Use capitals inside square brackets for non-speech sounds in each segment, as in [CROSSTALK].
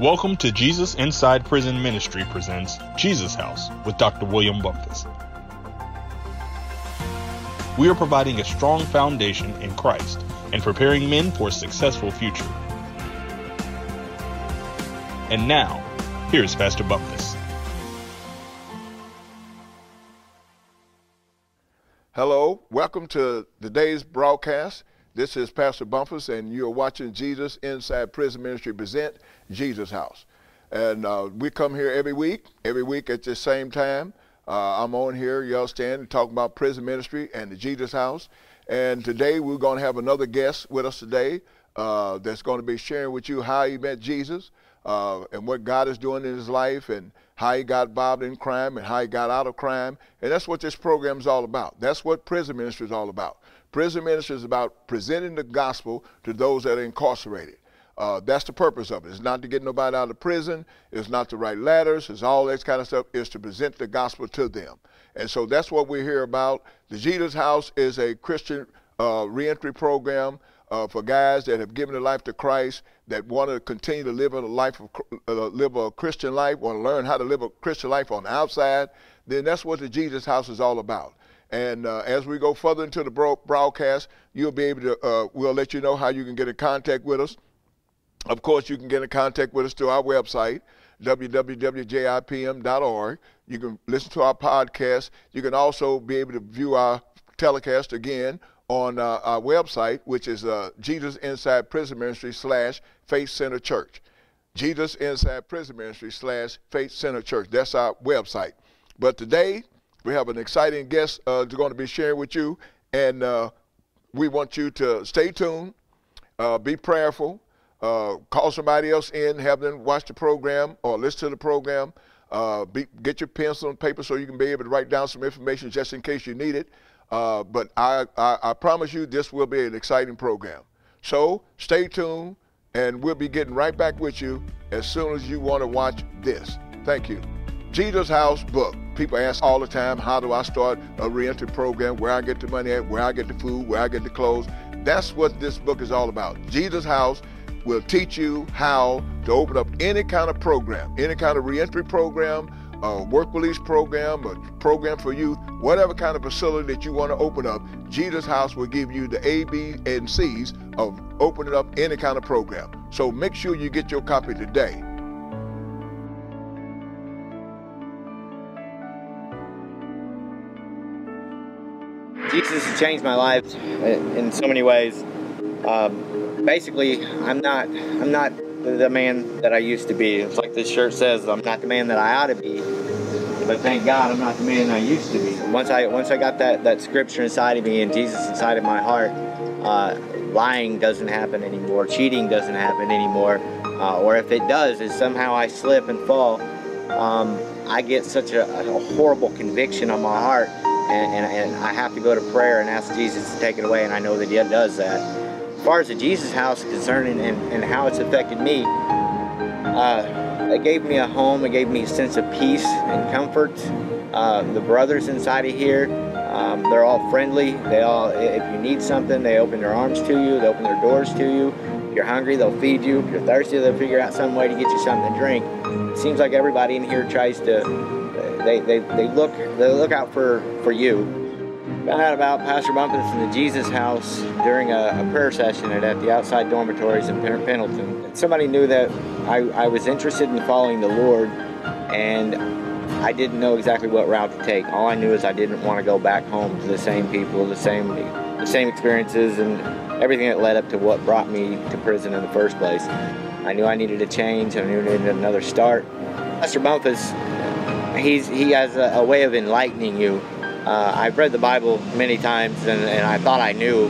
Welcome to Jesus Inside Prison Ministry presents Jesus House with Dr. William Bumpus. We are providing a strong foundation in Christ and preparing men for a successful future. And now, here's Pastor Bumpus. Hello, welcome to today's broadcast. This is Pastor Bumpus, and you're watching Jesus Inside Prison Ministry present Jesus House. And uh, we come here every week, every week at the same time. Uh, I'm on here, y'all stand and talk about prison ministry and the Jesus House. And today we're going to have another guest with us today uh, that's going to be sharing with you how he met Jesus uh, and what God is doing in his life and how he got involved in crime and how he got out of crime. And that's what this program is all about. That's what prison ministry is all about. Prison ministry is about presenting the gospel to those that are incarcerated. Uh, that's the purpose of it. It's not to get nobody out of prison. It's not to write letters. It's all that kind of stuff. It's to present the gospel to them. And so that's what we're here about. The Jesus House is a Christian uh, reentry program uh, for guys that have given their life to Christ, that want to continue to live a life of uh, live a Christian life, want to learn how to live a Christian life on the outside. Then that's what the Jesus House is all about. And uh, as we go further into the broadcast, you'll be able to, uh, we'll let you know how you can get in contact with us. Of course, you can get in contact with us through our website, www.jipm.org. You can listen to our podcast. You can also be able to view our telecast again on uh, our website, which is uh, Jesus Inside Prison Ministry slash Faith Center Church. Jesus Inside Prison Ministry slash Faith Center Church. That's our website. But today, we have an exciting guest uh, going to be sharing with you, and uh, we want you to stay tuned, uh, be prayerful, uh, call somebody else in, have them watch the program or listen to the program. Uh, be, get your pencil and paper so you can be able to write down some information just in case you need it. Uh, but I, I, I promise you, this will be an exciting program. So stay tuned, and we'll be getting right back with you as soon as you want to watch this. Thank you. Jesus House book. People ask all the time, how do I start a reentry program? Where I get the money at? Where I get the food? Where I get the clothes? That's what this book is all about. Jesus House will teach you how to open up any kind of program, any kind of reentry program, a work release program, a program for youth, whatever kind of facility that you want to open up, Jesus House will give you the A, B, and C's of opening up any kind of program. So make sure you get your copy today. Jesus has changed my life in so many ways. Um, basically, I'm not I'm not the man that I used to be. This shirt says, I'm not the man that I ought to be. But thank God I'm not the man I used to be. Once I once I got that, that scripture inside of me and Jesus inside of my heart, uh, lying doesn't happen anymore, cheating doesn't happen anymore. Uh, or if it does, is somehow I slip and fall, um, I get such a, a horrible conviction on my heart and, and, and, I have to go to prayer and ask Jesus to take it away, and I know that He does that. As far as the Jesus House is concerned and, and how it's affected me, uh, it gave me a home, it gave me a sense of peace and comfort. Uh, the brothers inside of here, um, they're all friendly. They all, if you need something, they open their arms to you, they open their doors to you. If you're hungry, they'll feed you. If you're thirsty, they'll figure out some way to get you something to drink. It seems like everybody in here tries to they, they, they look they look out for, for you. Found out about Pastor Bumpus in the Jesus House during a, a prayer session at, at, the outside dormitories in Pendleton. Somebody knew that I, I was interested in following the Lord, and I didn't know exactly what route to take. All I knew is I didn't want to go back home to the same people, the same the same experiences, and everything that led up to what brought me to prison in the first place. I knew I needed a change. I knew I needed another start. Pastor Bumpus he's he has a, a way of enlightening you. Uh, I've read the Bible many times, and, and I thought I knew.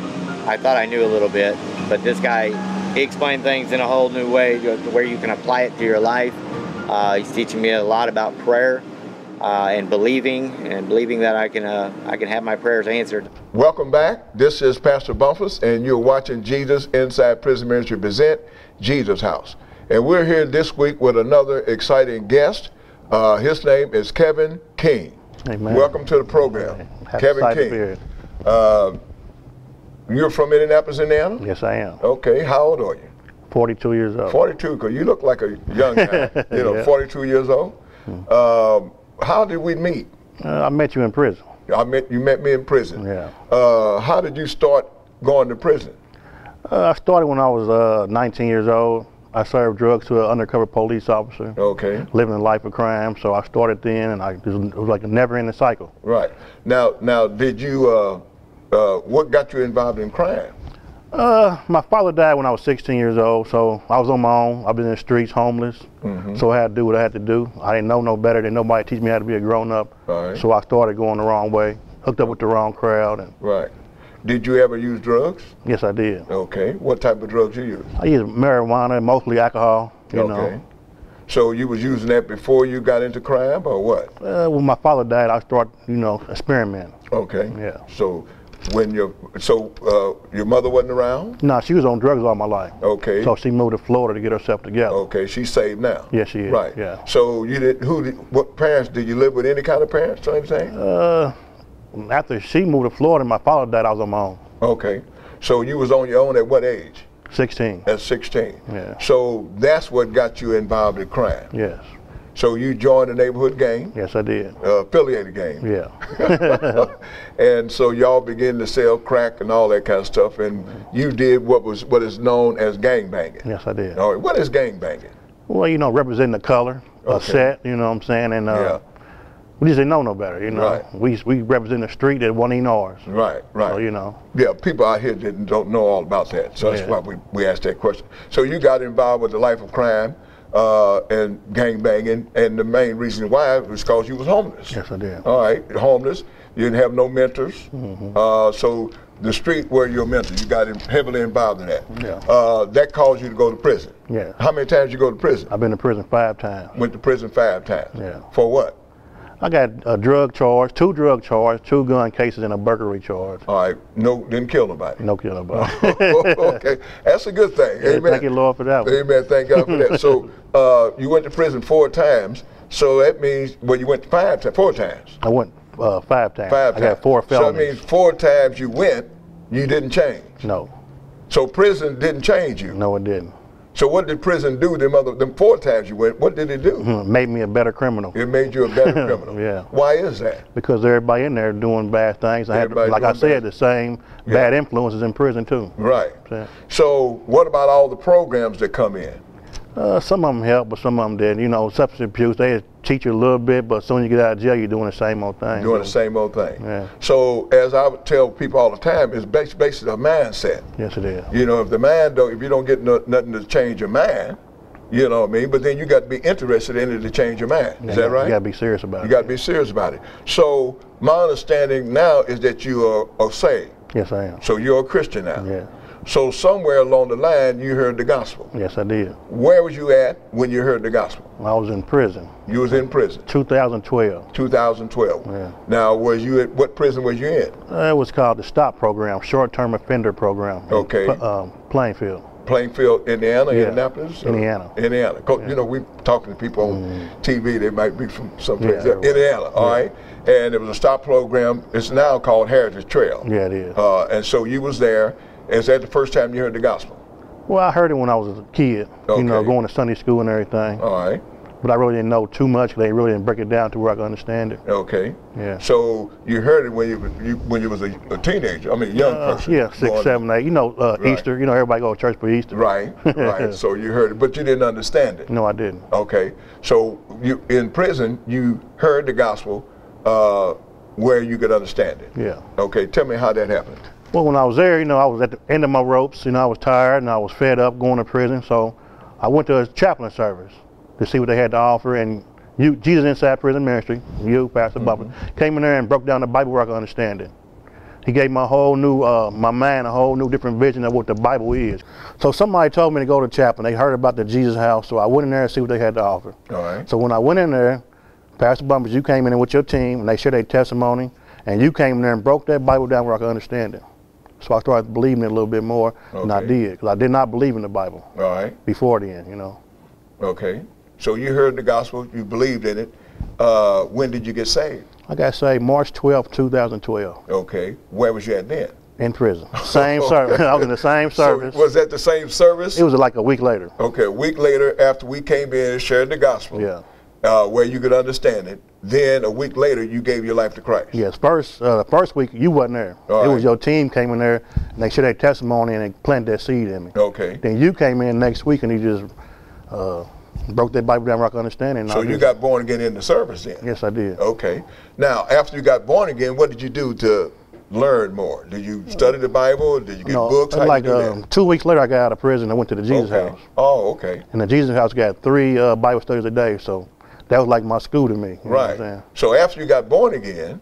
I thought I knew a little bit, but this guy he explained things in a whole new way where you can apply it to your life. Uh, he's teaching me a lot about prayer uh, and believing, and believing that I can uh, I can have my prayers answered. Welcome back. This is Pastor Bumpus, and you're watching Jesus Inside Prison Ministry present Jesus House. And we're here this week with another exciting guest. Uh, his name is Kevin King. Amen. Welcome to the program, Kevin King. Uh, you're from Indianapolis, Indiana? Yes, I am. Okay, how old are you? 42 years old. 42, because you look like a young guy. you know, [LAUGHS] Yeah. 42 years old. Um, how did we meet? Uh, I met you in prison. I met you met me in prison. Yeah. Uh, how did you start going to prison? Uh, I started when I was uh, 19 years old. I served drugs to an undercover police officer, Okay. living a life of crime. So I started then, and I it was, like a never-ending cycle. Right. Now, now, did you? Uh, uh, what got you involved in crime? Uh, my father died when I was 16 years old, so I was on my own. I've been in the streets, homeless, so I had to do what I had to do. I didn't know no better than nobody teach me how to be a grown-up. All right. So I started going the wrong way, hooked up with the wrong crowd, and Right. Did you ever use drugs? yes, I did. Okay. What type of drugs you use? I used marijuana, mostly alcohol. You okay. know, So you was using that before you got into crime, or what? uh, when my father died, I started, you know, experimenting. Okay. Yeah. So when your so uh, your mother wasn't around? No, she was on drugs all my life. Okay. So she moved to Florida to get herself together. Okay, she's saved now. Yes, she is, Right. yeah. So you did who did what parents did you live with any kind of parents or anything? Uh, after she moved to Florida, my father died. I was on my own. Okay. So you was on your own at what age? 16. At 16. Yeah. So that's what got you involved in crime. Yes. So you joined the neighborhood gang, Yes, I did. uh, affiliated gang. Yeah. [LAUGHS] [LAUGHS] and so y'all began to sell crack and all that kind of stuff, and you did what was what is known as gang banging. yes, I did. All right. What is gang banging? Well, you know, representing the color, a set, you know what I'm saying? And uh, we just didn't know no better, you know. Right. We we represent the street that wasn't even ours. Right. Right. So, you know, Yeah, people out here didn't don't know all about that, so that's Yeah. why we, we asked that question. So you got involved with the life of crime uh, and gang banging, and the main reason why was because you was homeless. yes, I did. All right, homeless. You didn't have no mentors, Mm-hmm. uh, so the street where you were your mentor. You got heavily involved in that. Yeah. Uh, that caused you to go to prison. Yeah. How many times you go to prison? I've been to prison five times. Went to prison five times. Yeah. For what? I got a drug charge, two drug charges, two gun cases, and a burglary charge. All right. No, didn't kill nobody. No killing nobody. [LAUGHS] okay, that's a good thing. Yeah, Amen. thank you, Lord, for that one. Amen. Thank God for that. So [LAUGHS] uh, you went to prison four times. So that means well, you went five times, four times, I went uh, five times. five I times. got four felonies. So that means four times you went, you didn't change. no, So prison didn't change you. no, it didn't. So what did prison do? Them other, them four times you went, what did it do? Hmm, Made me a better criminal It made you a better [LAUGHS] criminal. Yeah. Why is that? because everybody in there doing bad things. I had, like I said, bad. the same bad influences in prison too. Right. Yeah. So what about all the programs that come in? Uh, some of them help, but some of them didn't. You know, substance abuse, they teach you a little bit, but as soon as you get out of jail, you're doing the same old thing. Doing the same old thing. Yeah. So as I would tell people all the time, it's bas- basically a mindset. Yes, it is. You know, if the mind don't, if you don't get no, nothing to change your mind, you know what I mean. But then you got to be interested in it to change your mind. Is that right? You got to be serious about You it. You got to be serious about it. So my understanding now is that you are, are saved. Yes, I am. So you're a Christian now. Yeah. So somewhere along the line, you heard the gospel. Yes, I did. Where was you at when you heard the gospel? I was in prison, You was in prison, 2012. 2012. Yeah. Now, was you at what prison was you in? Uh, it was called the STOP program, short-term offender program. in Okay. Pl- um, Plainfield. Plainfield, Indiana, Yeah. Indianapolis? or- Indiana. Indiana. 'Cause, You know, we talking to people on TV, they might be from someplace. Yeah. Indiana, all right? And it was a stop program. It's now called Heritage Trail. Yeah, it is. Uh, and so you was there. Is that the first time you heard the gospel? Well, I heard it when I was a kid, okay. you know, going to Sunday school and everything. All right. But I really didn't know too much. They really didn't break it down to where I could understand it. Okay. Yeah. So you heard it when you, you when you was a, a teenager. I mean, a young Uh, person. yeah, six, seven, eight. You know, uh, Right. Easter. You know, everybody go to church for Easter. Right. Right. [LAUGHS] so you heard it, but you didn't understand it. No, I didn't. Okay. So you in prison, you heard the gospel uh, where you could understand it. Yeah. Okay. Tell me how that happened. Well, when I was there, you know, I was at the end of my ropes. You know, I was tired and I was fed up going to prison. So I went to a chaplain service to see what they had to offer. And you, Jesus Inside Prison Ministry, you, Pastor Bubba, came in there and broke down the Bible where I could understand it. He gave my whole new, uh, my mind a whole new different vision of what the Bible is. So somebody told me to go to chaplain. They heard about the Jesus House, so I went in there and see what they had to offer. All right. So when I went in there, Pastor Bumpus, you came in there with your team, and they shared their testimony, and you came in there and broke that Bible down where I could understand it. So I started believing it a little bit more than I did, because I did not believe in the Bible All right. before then, you know. Okay. So you heard the gospel. You believed in it. Uh, when did you get saved? I got saved March 12, 2012. Okay. Where was you at then? in prison. [LAUGHS] Same service. I was in the same service. So was that the same service? it was like a week later. okay, a week later, after we came in and shared the gospel, Yeah. uh, where you could understand it, then a week later, you gave your life to Christ. Yes, first uh, the first week you wasn't there. All it right. was your team came in there and they shared their testimony and they planted their seed in me. Okay. Then you came in next week and you just uh, broke that Bible down rock understanding. So you got born again in the service then? Yes, I did. Okay. Now, after you got born again, what did you do to learn more? Did you study the Bible? Did you get no, books? How like that? um, two weeks later, I got out of prison. I went to the Jesus okay. House, Oh, okay. and the Jesus House got three uh, Bible studies a day. So that was like my school to me. you know what I'm Right. So after you got born again,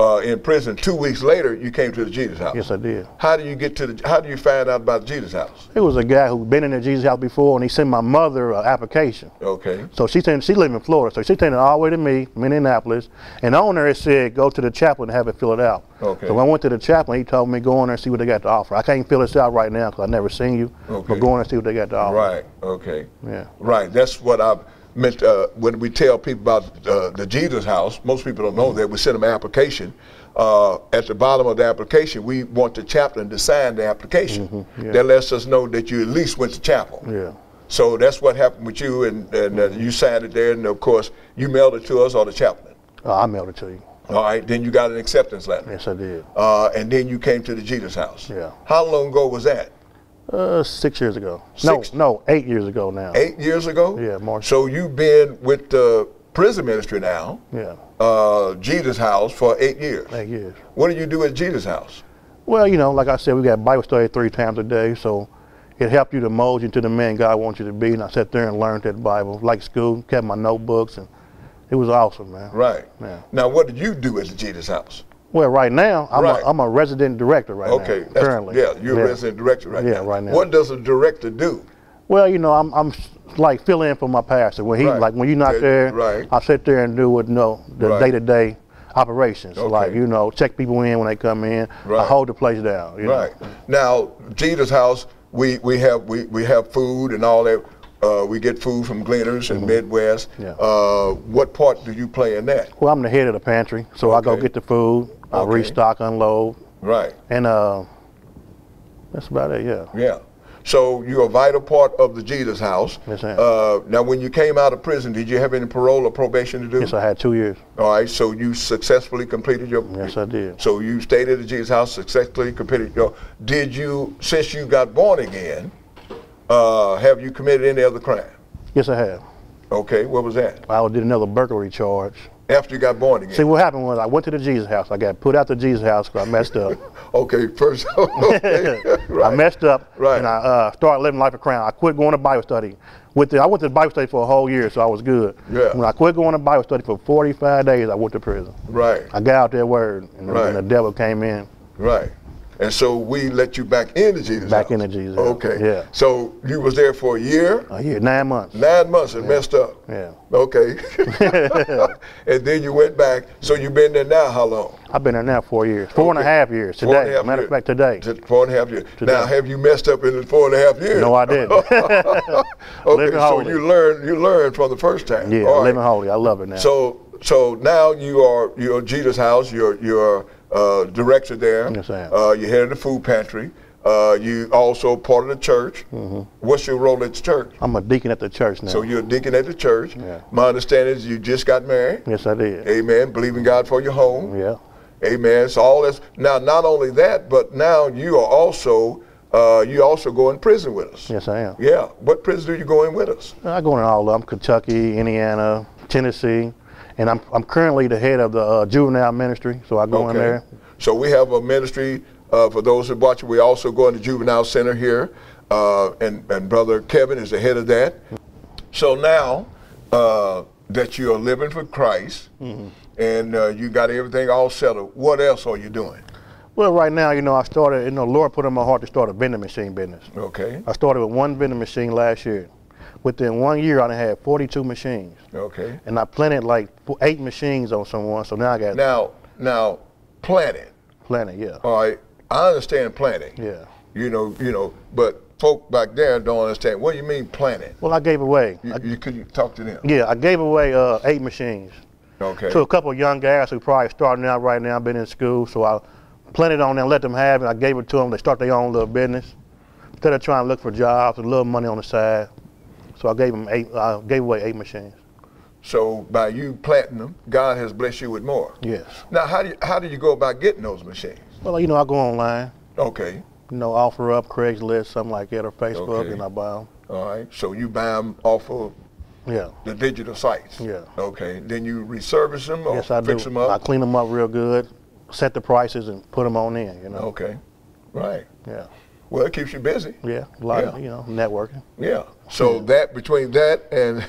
uh, in prison, two weeks later, you came to the Jesus House. Yes, I did. How do you get to the? How do you find out about the Jesus House? It was a guy who had been in the Jesus House before, and he sent my mother an application. Okay. So she sent, she lived in Florida, so she sent it all the way to me, Indianapolis, and on there it said go to the chaplain and have it filled out. Okay. So when I went to the chaplain, he told me go in there and see what they got to offer. I can't fill this out right now because I never seen you, Okay. but go in and see what they got to offer. Right. Okay. Yeah. Right. That's what I meant uh, when we tell people about uh, the Jesus House. Most people don't know that we send them an application. Uh, at the bottom of the application, we want the chaplain to sign the application. Mm-hmm. yeah. That lets us know that you at least went to chapel. Yeah. So that's what happened with you, and, and uh, you signed it there, and of course you mailed it to us or the chaplain. Uh, I mailed it to you. All right. Then you got an acceptance letter, Yes, I did. uh, and then you came to the Jesus House. Yeah. How long ago was that? Uh, six years ago. Six- No, no, eight years ago now. Eight years ago. Yeah, March. So you've been with the prison ministry now. Yeah, uh, Jesus House for eight years. eight years. What do you do at Jesus House? Well, you know, like I said, we got Bible study three times a day, so it helped you to mold you into the man God wants you to be. And I sat there and learned that Bible, like school, kept my notebooks, and it was awesome, man. Right. Yeah. Now, what did you do at the Jesus House? Well, right now, I'm, Right. a, I'm a resident director right Okay. now. that's- Currently. Yeah, you're a resident director right Yeah, now. right now. What does a director do? Well, you know, I'm, I'm like filling in for my pastor. When he, Right. like, when you're not Okay, there, right. I sit there and do what, you know, the Right. day-to-day operations. Okay. Like, you know, check people in when they come in. Right. I hold the place down. You know. Right. Now, Jesus House, we, we have we, we have food and all that. Uh, we get food from Gleaners and Midwest. Mm-hmm. Yeah. Uh, what part do you play in that? Well, I'm the head of the pantry, so I go get the food, I Okay. restock, unload, Right. and uh, that's about it. Yeah. Yeah. So you're a vital part of the Jesus House. Yes, I am. Uh, now, when you came out of prison, did you have any parole or probation to do? Yes, I had two years. All right, so you successfully completed your. Yes, I did. So you stayed at the Jesus House, successfully completed your. Did you, since you got born again, uh, have you committed any other crime? Yes, I have. Okay, what was that? I did another burglary charge. After you got born again. See, what happened was I went to the Jesus house. I got put out the Jesus house because I messed up. [LAUGHS] okay, first. [LAUGHS] Okay, [LAUGHS] right. I messed up, Right. and I uh, started living life of crime. I quit going to Bible study. With the, I went to Bible study for a whole year, so I was good. Yeah. When I quit going to Bible study for 45 days, I went to prison. Right, I got out that word, and, the- Right. and the devil came in. right. And so we let you back into Jesus. Back House. into Jesus Okay. yeah. So you was there for a year, A year, nine months. nine months, and messed up. Yeah. Okay. [LAUGHS] and then you went back. So you've been there now how long? I've been there now four years, four and a half years today. Four and a half Matter years. of fact, today. Just four and a half years. Today. Now, have you messed up in the four and a half years? No, I didn't. [LAUGHS] [LAUGHS] okay, so you learned you learned from the first time. yeah, All right. living holy. I love it now. So so now you are you're Jesus House. You're you're uh, director there. Yes, I am. Uh, you're head of the food pantry. Uh, you also part of the church. Mm-hmm. What's your role at the church? I'm a deacon at the church now. So you're a deacon at the church. Yeah. My understanding is you just got married. yes, I did. Amen. Believe in God for your home. Yeah. Amen. So all this now, not only that, but now you are also uh, you also go in prison with us. Yes, I am. Yeah. What prison do you go in with us? I go in all of them: Kentucky, Indiana, Tennessee, and I'm I'm currently the head of the uh, juvenile ministry. So I go in there. So we have a ministry uh, for those who watch. We also go in the juvenile center here, uh, and and brother Kevin is the head of that. So now uh, that you are living for Christ Mm-hmm. and uh, you got everything all settled, what else are you doing? Well, right now, you know, I started. You know, Lord put in my heart to start a vending machine business. Okay. I started with one vending machine last year. Within one year, I had 42 machines, Okay. and I planted like eight machines on someone. So now I got Now now planting. planted. Yeah. All right. I understand planting. Yeah. You know, you know, but folk back there don't understand. What do you mean planting? Well, I gave away. You, I, you could you talk to them? yeah, I gave away uh, eight machines Okay. to a couple of young guys who probably starting out right now, been in school. So I planted on them, let them have it. I gave it to them. They start their own little business instead of trying to look for jobs, a little money on the side. So I gave them eight. I gave away eight machines. So by you planting them, God has blessed you with more. Yes. Now, how do you, how do you go about getting those machines? Well, you know, I go online. Okay. You know, OfferUp Craigslist, something like that, or Facebook, Okay. and I buy them. All right. So you buy them off of Yeah. the digital sites. Yeah. Okay. Then you reservice them or yes, I fix do. them up. I clean them up real good, set the prices, and put them on in. You know. Okay. Right. Yeah. Well, it keeps you busy. Yeah. A lot of Yeah. you know networking. Yeah. So that between that and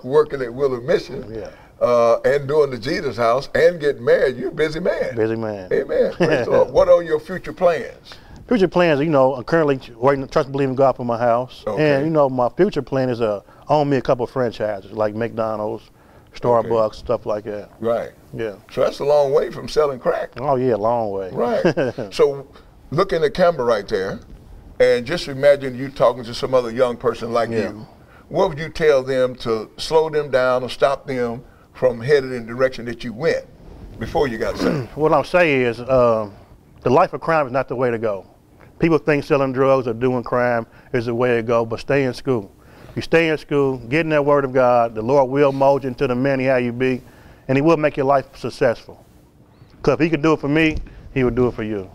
[LAUGHS] working at Wheeler Mission, Yeah. uh, and doing the Jesus house and getting married, you're a busy man. Busy man. Amen. [LAUGHS] What are your future plans? Future plans, you know, I'm currently waiting, trust and believe in God for my house. Okay. And, you know, my future plan is to own me a couple of franchises, like McDonald's, Starbucks, stuff like that. Right. Yeah. So that's a long way from selling crack. Oh, yeah, long way. Right. [LAUGHS] so look in the camera right there, and just imagine you talking to some other young person like Yeah. you. What would you tell them to slow them down or stop them from headed in the direction that you went before you got saved? [CLEARS THROAT] what I'm saying is um, the life of crime is not the way to go. People think selling drugs or doing crime is the way to go, but stay in school. You stay in school, get in that word of God, the Lord will mold you into the man he had you be, and he will make your life successful. Because if he could do it for me, he would do it for you.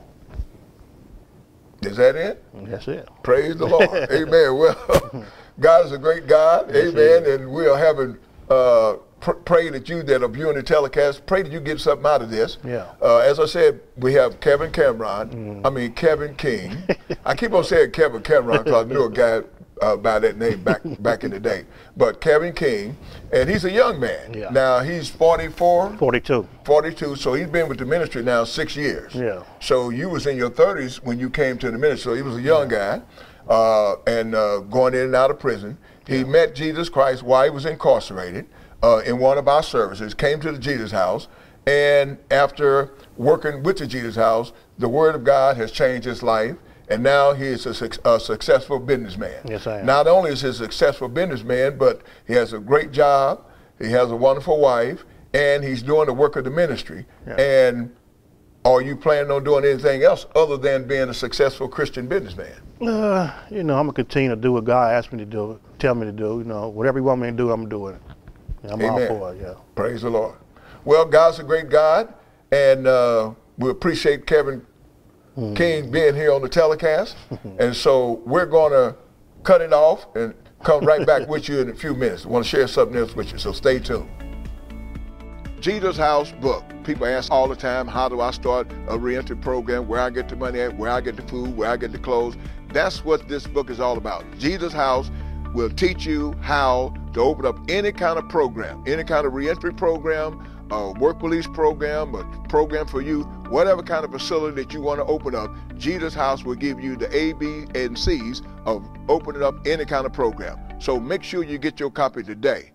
Is that it? That's it. Praise the Lord. [LAUGHS] Amen. Well, God is a great God. Yes, Amen. And we are having uh, pr- pray that you that are viewing the telecast, pray that you get something out of this. Yeah. Uh, as I said, we have Kevin Cameron. I mean Kevin King. I keep on saying Kevin Cameron because I knew a guy uh, by that name back [LAUGHS] back in the day. But Kevin King, and he's a young man. Yeah. Now he's 44. 42. 42, so he's been with the ministry now six years. Yeah. So you was in your 30s when you came to the ministry. So he was a young guy, uh, and uh, going in and out of prison. He met Jesus Christ while he was incarcerated uh, in one of our services. Came to the Jesus House, and after working with the Jesus House, the Word of God has changed his life. And now he is a, a successful businessman. Yes, I am. Not only is he a successful businessman, but he has a great job. He has a wonderful wife, and he's doing the work of the ministry. Yeah. And are you planning on doing anything else other than being a successful Christian businessman? Uh, you know, I'm gonna continue to do what God asked me to do, tell me to do. You know, whatever He want me to do, I'm doing it. I'm Amen. all for it. Yeah. Praise the Lord. Well, God's a great God, and uh, we appreciate Kevin Mm-hmm. King being here on the telecast. Mm-hmm. and so we're going to cut it off and come right back [LAUGHS] with you in a few minutes. I want to share something else with you, so stay tuned. Jesus House book. People ask all the time, how do I start a reentry program? Where I get the money at, where I get the food, where I get the clothes. That's what this book is all about. Jesus House will teach you how to open up any kind of program, any kind of reentry program, a work release program, a program for youth, whatever kind of facility that you want to open up. Jesus House will give you the A, B, and C's of opening up any kind of program. So make sure you get your copy today.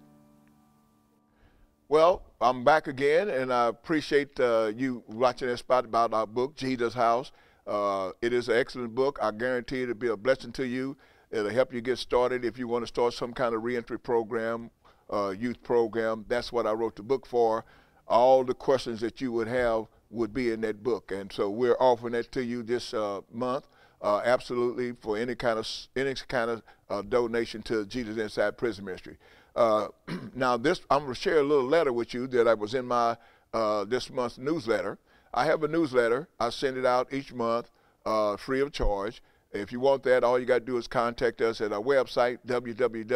Well, I'm back again, and I appreciate uh, you watching that spot about our book, Jesus House. Uh, it is an excellent book. I guarantee it'll be a blessing to you. It'll help you get started if you want to start some kind of reentry program, uh, youth program. That's what I wrote the book for. All the questions that you would have would be in that book, and so we're offering that to you this uh, month. Uh, absolutely, for any kind of any kind of uh, donation to Jesus Inside Prison Ministry. Uh, [CLEARS THROAT] now, this I'm going to share a little letter with you that I was in my uh, this month's newsletter. I have a newsletter. I send it out each month, uh, free of charge. If you want that, all you got to do is contact us at our website, www.jipm.org.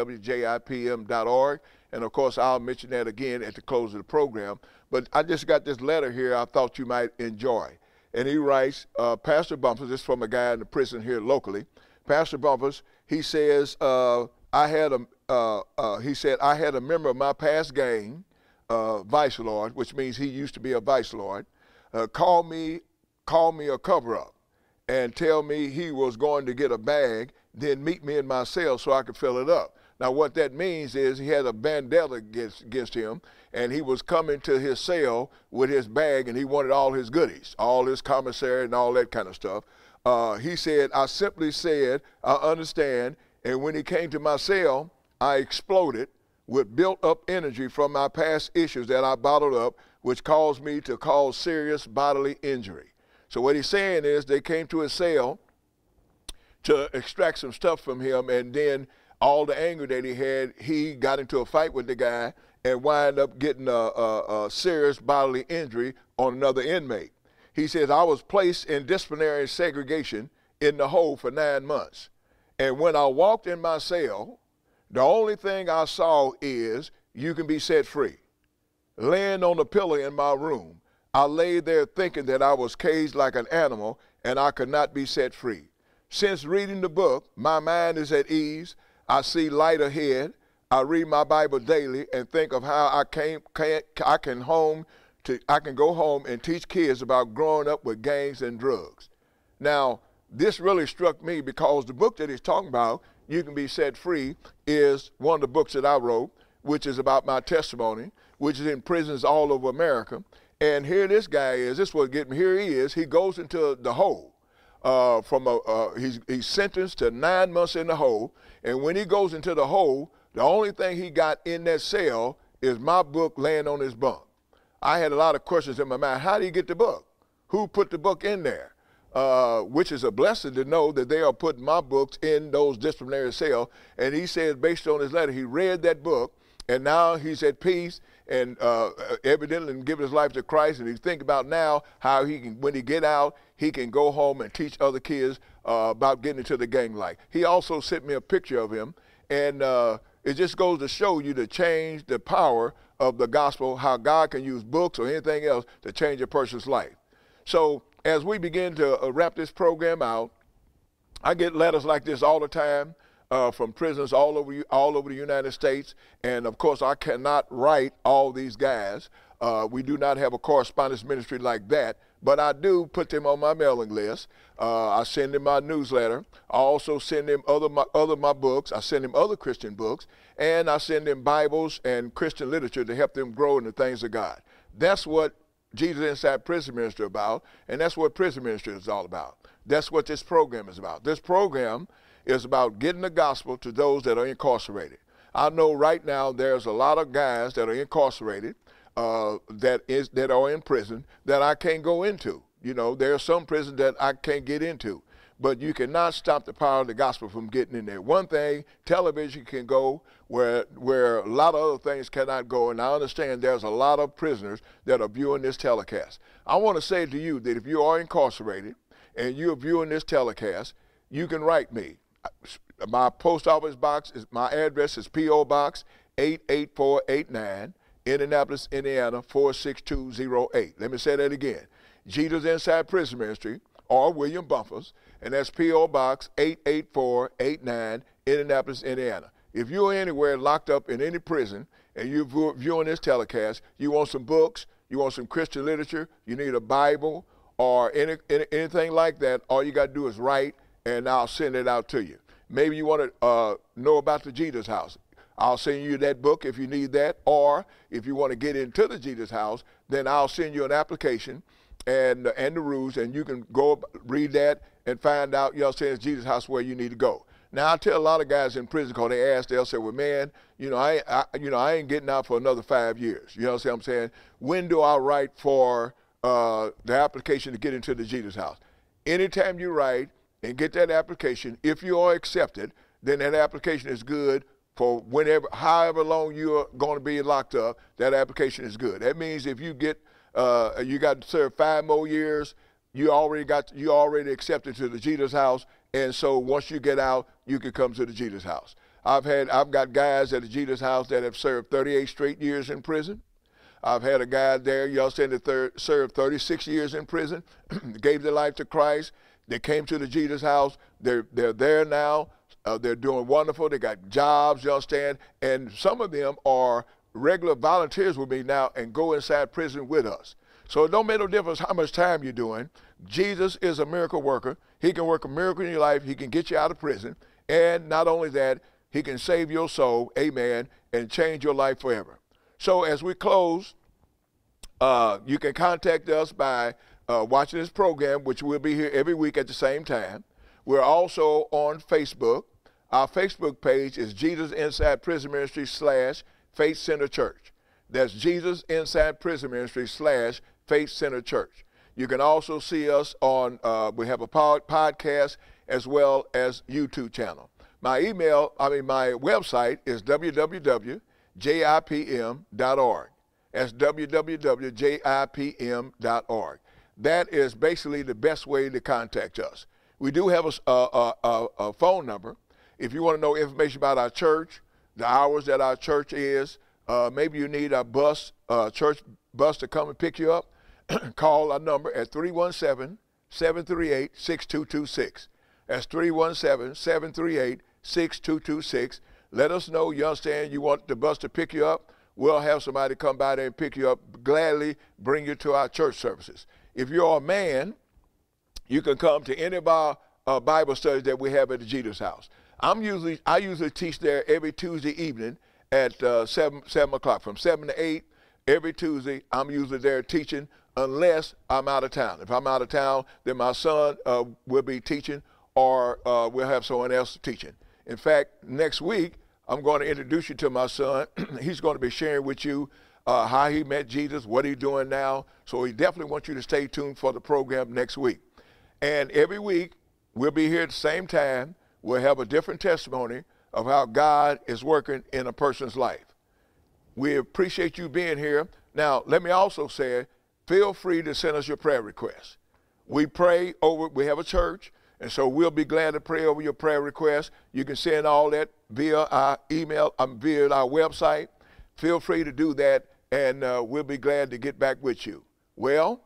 And of course, I'll mention that again at the close of the program. But I just got this letter here I thought you might enjoy. And he writes, uh, Pastor Bumpus, this is from a guy in the prison here locally. Pastor Bumpus, he says, uh, I had a, uh, uh, he said, I had a member of my past gang, uh, vice lord, which means he used to be a vice lord, uh, call me, call me a cover up and tell me he was going to get a bag, then meet me in my cell so I could fill it up. Now, what that means is he had a bandana against, against him, and he was coming to his cell with his bag, and he wanted all his goodies, all his commissary and all that kind of stuff. Uh, he said, I simply said, I understand. And when he came to my cell, I exploded with built up energy from my past issues that I bottled up, which caused me to cause serious bodily injury. So what he's saying is they came to his cell to extract some stuff from him, and then all the anger that he had, he got into a fight with the guy and wind up getting a, a, a serious bodily injury on another inmate. He says, I was placed in disciplinary segregation in the hole for nine months. And when I walked in my cell, the only thing I saw is you can be set free. Laying on the pillow in my room, I lay there thinking that I was caged like an animal and I could not be set free. Since reading the book, my mind is at ease. I see light ahead. I read my Bible daily and think of how I can, can I can home to I can go home and teach kids about growing up with gangs and drugs. Now, this really struck me because the book that he's talking about, You Can Be Set Free, is one of the books that I wrote, which is about my testimony, which is in prisons all over America. And here this guy is. This was getting here he is. He goes into the hole. Uh, from a uh, he's he's sentenced to nine months in the hole. And when he goes into the hole, the only thing he got in that cell is my book laying on his bunk. I had a lot of questions in my mind. How do you get the book? Who put the book in there? Uh, which is a blessing to know that they are putting my books in those disciplinary cells. And he says, based on his letter, he read that book, and now he's at peace and uh, evidently giving his life to Christ. And he's thinking about now how he can, when he get out, he can go home and teach other kids uh, about getting into the gang life. He also sent me a picture of him, and uh, it just goes to show you to change the power of the gospel, how God can use books or anything else to change a person's life. So as we begin to uh, wrap this program out, I get letters like this all the time uh, from prisons all over all over the United States, and of course I cannot write all these guys. Uh, we do not have a correspondence ministry like that, but I do put them on my mailing list. Uh, I send them my newsletter. I also send them other my, other my books. I send them other Christian books, and I send them Bibles and Christian literature to help them grow in the things of God. That's what Jesus Inside Prison Ministry about, and that's what prison ministry is all about. That's what this program is about. This program is about getting the gospel to those that are incarcerated. I know right now there's a lot of guys that are incarcerated uh, that is that are in prison that I can't go into. You know, there are some prisons that I can't get into. But you cannot stop the power of the gospel from getting in there. One thing, television can go where where a lot of other things cannot go, and I understand there's a lot of prisoners that are viewing this telecast. I want to say to you that if you are incarcerated and you're viewing this telecast, you can write me my post office box is my address is P.O. Box 88489, Indianapolis, Indiana 46208. Let me say that again. Jesus Inside Prison Ministry or William Bumpus, and that's P.O. Box 88489, Indianapolis, Indiana. If you're anywhere locked up in any prison and you're viewing this telecast, you want some books, you want some Christian literature, you need a Bible, or any, any, anything like that, all you got to do is write and I'll send it out to you. Maybe you want to uh, know about the Jesus House. I'll send you that book if you need that. Or if you want to get into the Jesus House, then I'll send you an application and and the rules, and you can go read that and find out, you know, saying Jesus House where you need to go. Now I tell a lot of guys in prison because they ask, they'll say, "Well, man, you know, I, I, you know, I ain't getting out for another five years." You know what I'm saying? When do I write for uh, the application to get into the Jesus House? Anytime you write, and get that application. If you are accepted, then that application is good for whenever, however long you are going to be locked up. That application is good. That means if you get, uh, you got to serve five more years. You already got, you already accepted to the Jesus House, and so once you get out, you can come to the Jesus House. I've had, I've got guys at the Jesus House that have served 38 straight years in prison. I've had a guy there, y'all said that served 36 years in prison, [CLEARS THROAT] gave their life to Christ, they came to the Jesus house. They're, they're there now. Uh, they're doing wonderful. They got jobs, you understand? And some of them are regular volunteers with me now and go inside prison with us. So it don't make no difference how much time you're doing. Jesus is a miracle worker. He can work a miracle in your life. He can get you out of prison. And not only that, he can save your soul, amen, and change your life forever. So as we close, uh, you can contact us by uh, watching this program, which will be here every week at the same time. We're also on Facebook. Our Facebook page is Jesus Inside Prison Ministry slash Faith Center Church. That's Jesus Inside Prison Ministry slash Faith Center Church. You can also see us on, uh, we have a pod- podcast as well as YouTube channel. My email, I mean, my website is www.jipm.org. That's www.jipm.org. That is basically the best way to contact us. We do have a, a, a, a phone number. If you want to know information about our church, the hours that our church is, uh, maybe you need a bus, uh, church bus to come and pick you up, [CLEARS THROAT] call our number at 317 738 6226. That's 317 738 6226. Let us know you understand you want the bus to pick you up. We'll have somebody come by there and pick you up, gladly bring you to our church services. If you're a man, you can come to any of our uh, Bible studies that we have at the Jesus House. I'm usually I usually teach there every Tuesday evening at uh, seven seven o'clock from seven to eight every Tuesday. I'm usually there teaching unless I'm out of town. If I'm out of town, then my son uh, will be teaching, or uh, we'll have someone else teaching. In fact, next week I'm going to introduce you to my son. [CLEARS THROAT] He's going to be sharing with you uh, how he met Jesus, what he's doing now. So he definitely wants you to stay tuned for the program next week. And every week we'll be here at the same time. We'll have a different testimony of how God is working in a person's life. We appreciate you being here. Now, let me also say, feel free to send us your prayer requests. We pray over, we have a church, and so we'll be glad to pray over your prayer requests. You can send all that via our email, um, via our website. Feel free to do that, and uh, we'll be glad to get back with you. Well,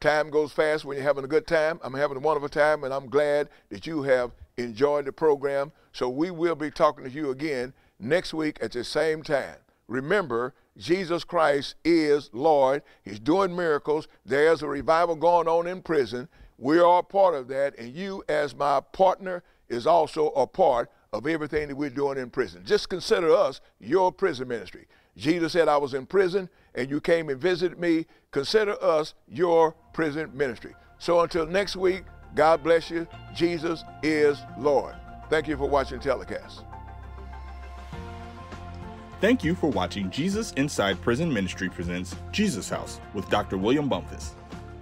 time goes fast when you're having a good time. I'm having a wonderful time, and I'm glad that you have enjoyed the program. So we will be talking to you again next week at the same time. Remember, Jesus Christ is Lord. He's doing miracles. There's a revival going on in prison. We are part of that, and you, as my partner, is also a part of everything that we're doing in prison. Just consider us your prison ministry. Jesus said, I was in prison and you came and visited me. Consider us your prison ministry. So until next week, God bless you. Jesus is Lord. Thank you for watching telecast. Thank you for watching Jesus Inside Prison Ministry presents Jesus House with Dr. William Bumpus.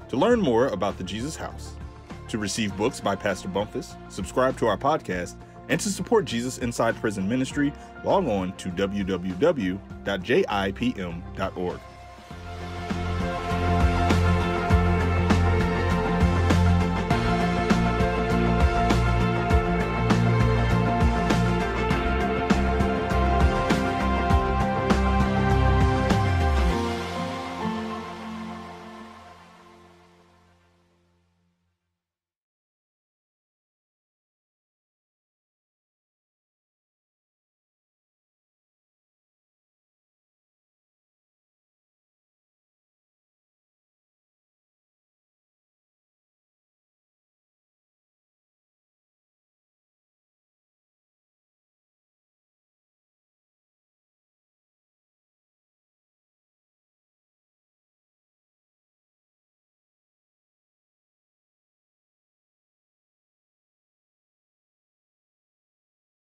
To learn more about the Jesus House, to receive books by Pastor Bumpus, subscribe to our podcast, and to support Jesus Inside Prison Ministry, log on to www.jipm.org.